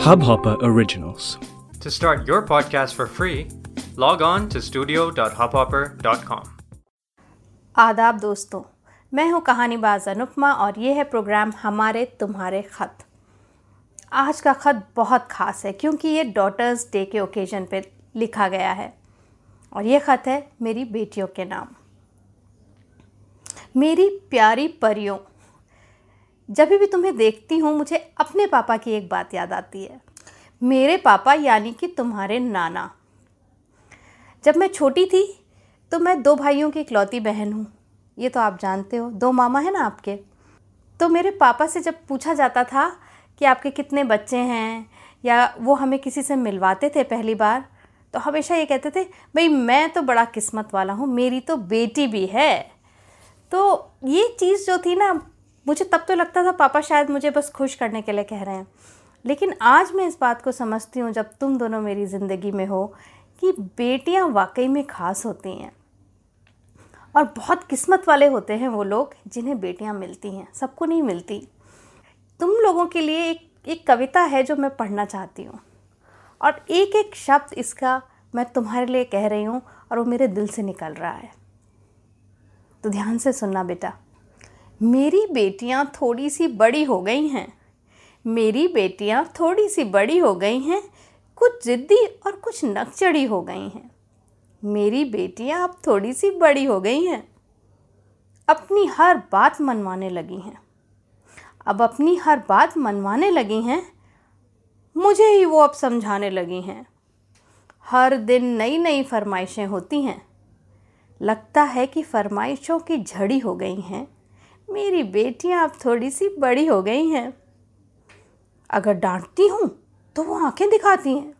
Hubhopper Originals. To start your podcast for free, log on to studio.hubhopper.com. आदाब दोस्तों मैं हूँ कहानीबाज अनुपमा और ये है प्रोग्राम हमारे तुम्हारे ख़त आज का ख़त बहुत ख़ास है क्योंकि ये डॉटर्स डे के ओकेजन पे लिखा गया है और ये ख़त है मेरी बेटियों के नाम मेरी प्यारी परियों जब भी तुम्हें देखती हूँ, मुझे अपने पापा की एक बात याद आती है। मेरे पापा यानी कि तुम्हारे नाना। जब मैं छोटी थी तो मैं दो भाइयों की इकलौती बहन हूँ। ये तो आप जानते हो, दो मामा हैं ना आपके। तो मेरे पापा से जब पूछा जाता था कि आपके कितने बच्चे हैं, या वो हमें किसी से मिलवाते थे पहली बार तो हमेशा ये कहते थे, भाई, मैं तो बड़ा किस्मत वाला हूँ, मेरी तो बेटी भी है। तो ये चीज़ जो थी ना मुझे तब तो लगता था पापा शायद मुझे बस खुश करने के लिए कह रहे हैं। लेकिन आज मैं इस बात को समझती हूँ जब तुम दोनों मेरी ज़िंदगी में हो कि बेटियाँ वाकई में ख़ास होती हैं। और बहुत किस्मत वाले होते हैं वो लोग जिन्हें बेटियाँ मिलती हैं, सबको नहीं मिलती। तुम लोगों के लिए एक एक कविता है जो मैं पढ़ना चाहती हूँ। और एक एक शब्द इसका मैं तुम्हारे लिए कह रही हूँ और वो मेरे दिल से निकल रहा है। तो ध्यान से सुनना बेटा। मेरी बेटियाँ थोड़ी सी बड़ी हो गई हैं। मेरी बेटियाँ थोड़ी सी बड़ी हो गई हैं, कुछ ज़िद्दी और कुछ नकचड़ी हो गई हैं। मेरी बेटियाँ अब थोड़ी सी बड़ी हो गई हैं। अपनी हर बात मनवाने लगी हैं। अब अपनी हर बात मनवाने लगी हैं, मुझे ही वो अब समझाने लगी हैं। हर दिन नई नई फरमाइशें होती हैं। लगता है कि फरमाइशों की झड़ी हो गई हैं। मेरी बेटियाँ अब थोड़ी सी बड़ी हो गई हैं। अगर डांटती हूँ तो वो आँखें दिखाती हैं।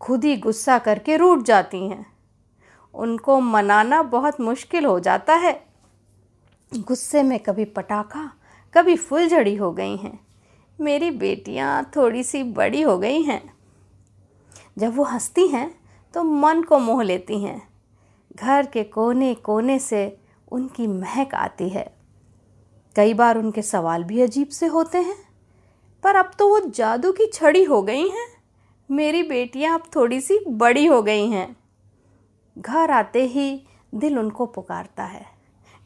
खुद ही गुस्सा करके रूठ जाती हैं। उनको मनाना बहुत मुश्किल हो जाता है। गुस्से में कभी पटाखा, कभी फुलझड़ी हो गई हैं। मेरी बेटियाँ थोड़ी सी बड़ी हो गई हैं। जब वो हंसती हैं तो मन को मोह लेती हैं। घर के कोने कोने से उनकी महक आती है। कई बार उनके सवाल भी अजीब से होते हैं। पर अब तो वो जादू की छड़ी हो गई हैं। मेरी बेटियाँ अब थोड़ी सी बड़ी हो गई हैं। घर आते ही दिल उनको पुकारता है।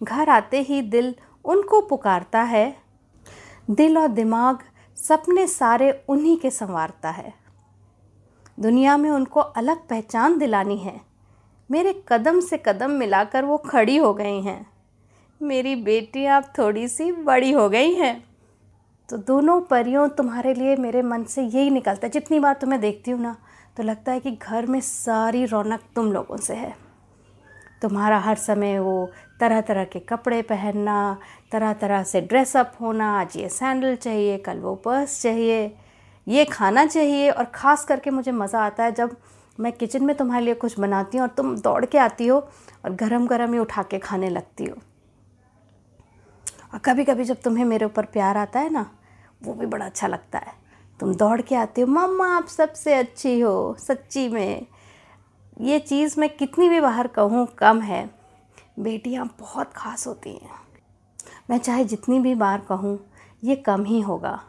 घर आते ही दिल उनको पुकारता है। दिल और दिमाग सपने सारे उन्हीं के संवारता है। दुनिया में उनको अलग पहचान दिलानी है। मेरे कदम से कदम मिलाकर वो खड़ी हो गई हैं। मेरी बेटी आप थोड़ी सी बड़ी हो गई हैं। तो दोनों परियों तुम्हारे लिए मेरे मन से यही निकलता है। जितनी बार तुम्हें देखती हूँ ना तो लगता है कि घर में सारी रौनक तुम लोगों से है। तुम्हारा हर समय वो तरह तरह के कपड़े पहनना तरह तरह से ड्रेसअप होना, आज ये सैंडल चाहिए, कल वो पर्स चाहिए, ये खाना चाहिए और ख़ास करके मुझे मज़ा आता है जब मैं किचन में तुम्हारे लिए कुछ बनाती हूँ और तुम दौड़ के आती हो और गरम गरम ही उठा के खाने लगती हो। और कभी कभी जब तुम्हें मेरे ऊपर प्यार आता है ना, वो भी बड़ा अच्छा लगता है। तुम दौड़ के आते हो, मम्मा, आप सबसे अच्छी हो, सच्ची में। ये चीज़ मैं कितनी भी बाहर कहूँ, कम है। बेटियाँ बहुत ख़ास होती हैं। मैं चाहे जितनी भी बार कहूँ, ये कम ही होगा।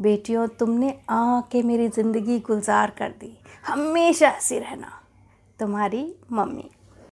बेटियों, तुमने आके मेरी ज़िंदगी गुलजार कर दी। हमेशा हँसी रहना। तुम्हारी मम्मी।